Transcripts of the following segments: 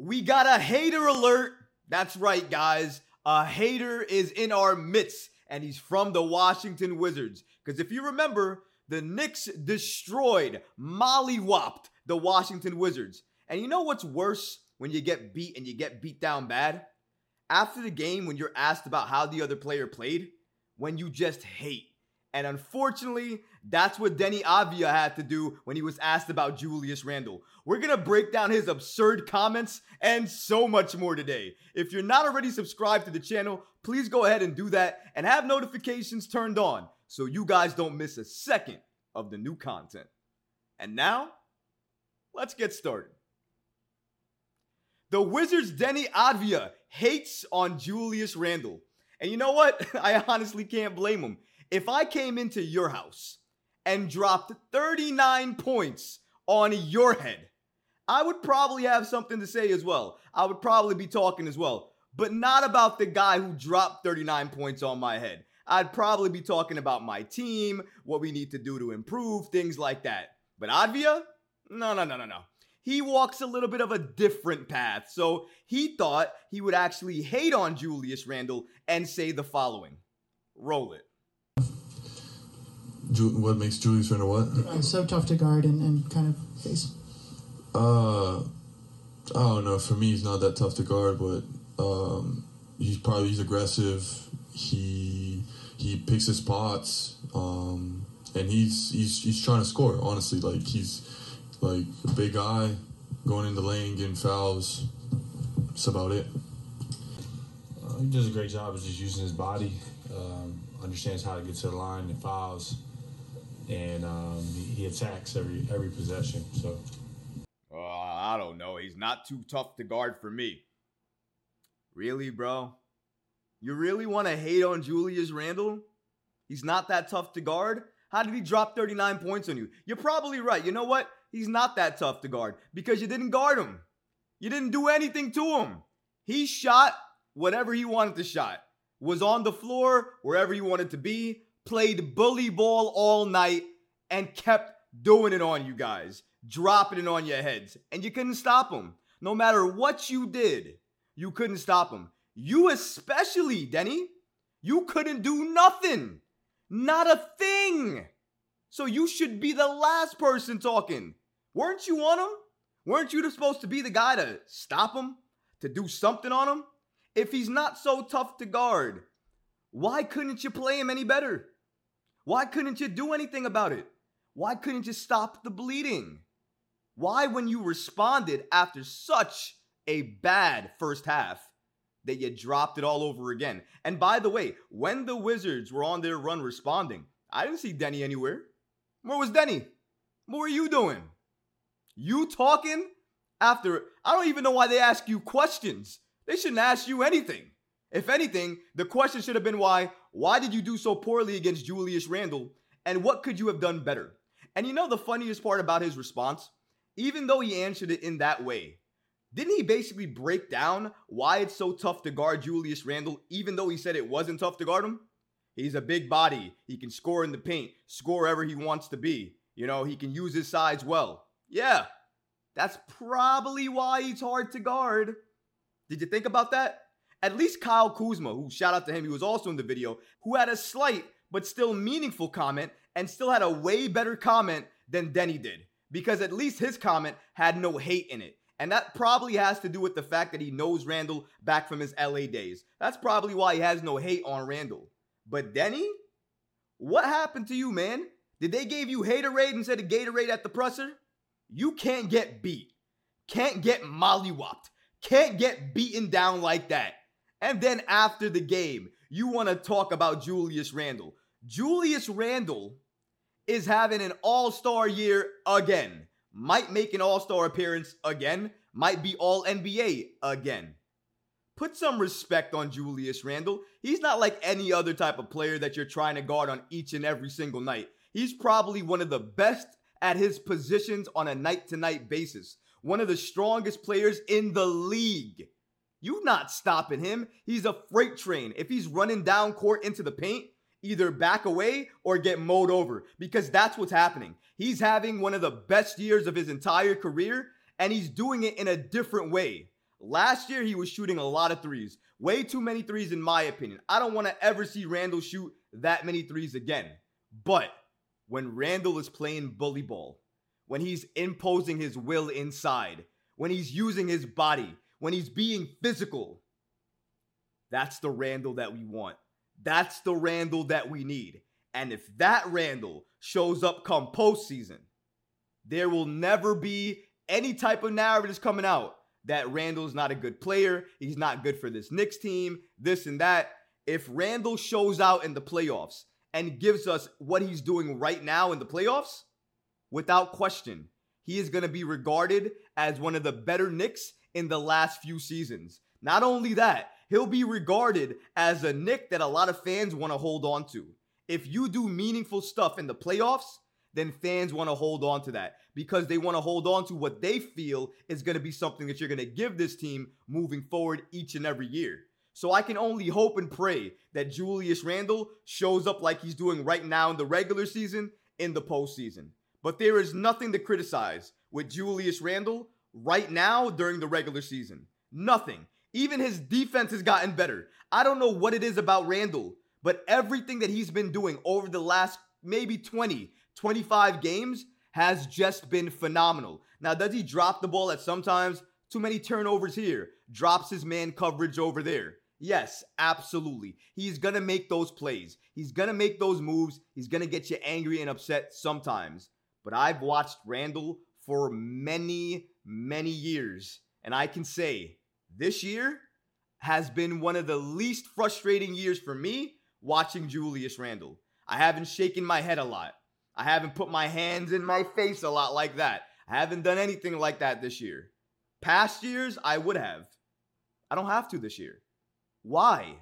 We got a hater alert. That's right, guys. A hater is in our midst, and he's from the Washington Wizards. Because if you remember, the Knicks destroyed, mollywopped the Washington Wizards. And you know what's worse when you get beat and you get beat down bad? After the game, when you're asked about how the other player played, when you just hate. And unfortunately, that's what Deni Avdija had to do when he was asked about Julius Randle. We're gonna break down his absurd comments and so much more today. If you're not already subscribed to the channel, please go ahead and do that and have notifications turned on so you guys don't miss a second of the new content. And now, let's get started. The Wizards' Deni Avdija hates on Julius Randle. And you know what? I honestly can't blame him. If I came into your house and dropped 39 points on your head, I would probably have something to say as well. I would probably be talking as well, but not about the guy who dropped 39 points on my head. I'd probably be talking about my team, what we need to do to improve, things like that. But Avdija? No, no, no, no, no. He walks a little bit of a different path. So he thought he would actually hate on Julius Randle and say the following Roll it. Ju- what makes Julius Randle what? Uh, so tough to guard and, and kind of face. Uh, I don't know. For me, he's not that tough to guard, but um, he's probably he's aggressive. He he picks his spots, um, and he's he's he's trying to score. Honestly, like he's like a big guy going in the lane, getting fouls. That's about it. Uh, he does a great job of just using his body. Um, understands how to get to the line and fouls, and um, he, attacks every every possession. So Uh, I don't know. He's not too tough to guard for me. Really, bro? You really want to hate on Julius Randle? He's not that tough to guard? How did he drop 39 points on you? You're probably right. You know what? He's not that tough to guard because you didn't guard him. You didn't do anything to him. He shot whatever he wanted to shot. Was on the floor wherever he wanted to be, played bully ball all night and kept doing it on you guys, dropping it on your heads, and you couldn't stop him. No matter what you did, you couldn't stop him. You especially, Deni, you couldn't do nothing. Not a thing. So you should be the last person talking. Weren't you on him? Weren't you supposed to be the guy to stop him? To do something on him? If he's not so tough to guard, why couldn't you play him any better? Why couldn't you do anything about it? Why couldn't you stop the bleeding? Why, when you responded after such a bad first half, that you dropped it all over again? And by the way, when the Wizards were on their run responding, I didn't see Deni anywhere. Where was Deni? What were you doing? You talking after I don't even know why they ask you questions. They shouldn't ask you anything. If anything, the question should have been why why did you do so poorly against Julius Randle and what could you have done better? And you know the funniest part about his response? Even though he answered it in that way, didn't he basically break down why it's so tough to guard Julius Randle even though he said it wasn't tough to guard him? He's a big body. He can score in the paint, score wherever he wants to be. You know, he can use his size well. Yeah, that's probably why he's hard to guard. Did you think about that? At least Kyle Kuzma, who shout out to him, he was also in the video, who had a slight but still meaningful comment and still had a way better comment than Deni did. Because at least his comment had no hate in it. And that probably has to do with the fact that he knows Randle back from his LA days. That's probably why he has no hate on Randle. But Deni, What happened to you, man? Did they give you haterade instead of Gatorade at the presser? You can't get beat. Can't get mollywopped. Can't get beaten down like that. And then after the game, you want to talk about Julius Randle. Julius Randle is having an all star year again. Might make an all star appearance again, might be all NBA again. Put some respect on Julius Randle. He's not like any other type of player that you're trying to guard on each and every single night. He's probably one of the best at his positions on a night to night basis. One of the strongest players in the league. You not stopping him. He's a freight train. If he's running down court into the paint, either back away or get mowed over because that's what's happening. He's having one of the best years of his entire career and he's doing it in a different way. Last year, he was shooting a lot of threes, way too many threes, in my opinion. I don't want to ever see Randle shoot that many threes again. But when Randle is playing bully ball, when he's imposing his will inside, when he's using his body, when he's being physical, that's the Randle that we want. That's the Randle that we need. And if that Randle shows up come postseason, there will never be any type of narratives coming out that Randle's not a good player. He's not good for this Knicks team, this and that. If Randle shows out in the playoffs and gives us what he's doing right now in the playoffs, without question, he is going to be regarded as one of the better Knicks in the last few seasons. Not only that, he'll be regarded as a Knick that a lot of fans want to hold on to. If you do meaningful stuff in the playoffs, then fans want to hold on to that because they want to hold on to what they feel is going to be something that you're going to give this team moving forward each and every year. So I can only hope and pray that Julius Randle shows up like he's doing right now in the regular season in the postseason. But there is nothing to criticize with Julius Randle right now during the regular season. Nothing. Even his defense has gotten better. I don't know what it is about Randle, but everything that he's been doing over the last maybe 20, 25 games has just been phenomenal. Now, does he drop the ball at sometimes? Too many turnovers here. Drops his man coverage over there. Yes, absolutely. He's going to make those plays. He's going to make those moves. He's going to get you angry and upset sometimes. But I've watched Randle for many, many years. And I can say this year has been one of the least frustrating years for me watching Julius Randle. I haven't shaken my head a lot. I haven't put my hands in my face a lot like that. I haven't done anything like that this year. Past years, I would have. I don't have to this year. Why?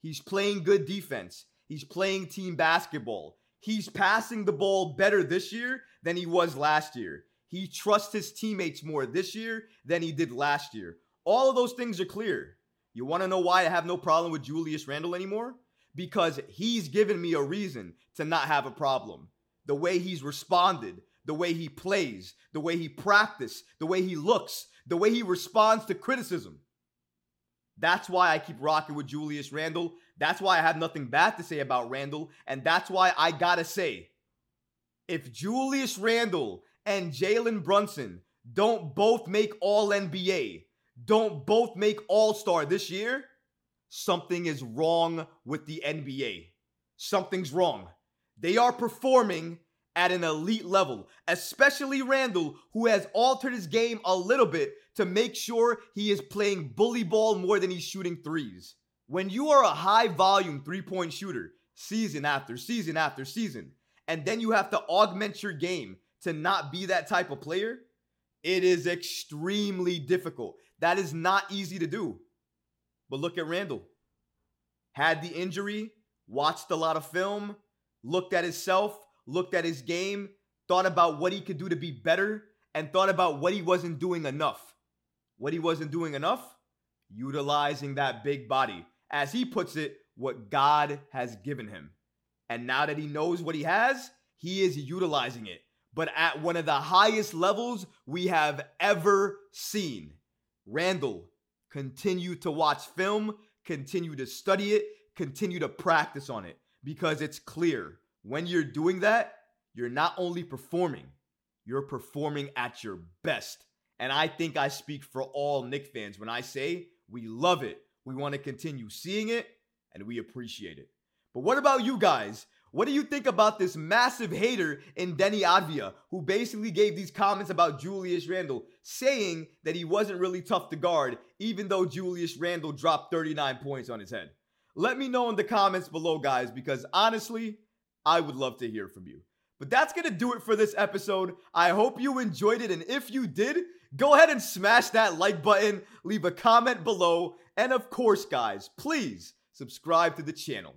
He's playing good defense. He's playing team basketball. He's passing the ball better this year than he was last year. He trusts his teammates more this year than he did last year. All of those things are clear. You want to know why I have no problem with Julius Randle anymore? Because he's given me a reason to not have a problem the way he's responded, the way he plays, the way he practiced, the way he looks, the way he responds to criticism. That's why I keep rocking with Julius Randle. That's why I have nothing bad to say about Randle. And that's why I gotta say if Julius Randle and Jalen Brunson don't both make All NBA, don't both make All Star this year, something is wrong with the NBA. Something's wrong. They are performing at an elite level, especially Randle, who has altered his game a little bit to make sure he is playing bully ball more than he's shooting threes. When you are a high volume three point shooter, season after season after season, and then you have to augment your game to not be that type of player, it is extremely difficult. That is not easy to do. But look at Randle. Had the injury, watched a lot of film, looked at himself, looked at his game, thought about what he could do to be better, and thought about what he wasn't doing enough. What he wasn't doing enough? Utilizing that big body. As he puts it, what God has given him. And now that he knows what he has, he is utilizing it, but at one of the highest levels we have ever seen. Randle, continue to watch film, continue to study it, continue to practice on it because it's clear when you're doing that, you're not only performing, you're performing at your best. And I think I speak for all Knick fans when I say we love it. We want to continue seeing it and we appreciate it. But what about you guys? What do you think about this massive hater in Deni Avdija, who basically gave these comments about Julius Randle, saying that he wasn't really tough to guard, even though Julius Randle dropped 39 points on his head? Let me know in the comments below, guys, because honestly, I would love to hear from you. But that's to do it for this episode. I hope you enjoyed it. And if you did, go ahead and smash that like button, leave a comment below, and of course, guys, please subscribe to the channel.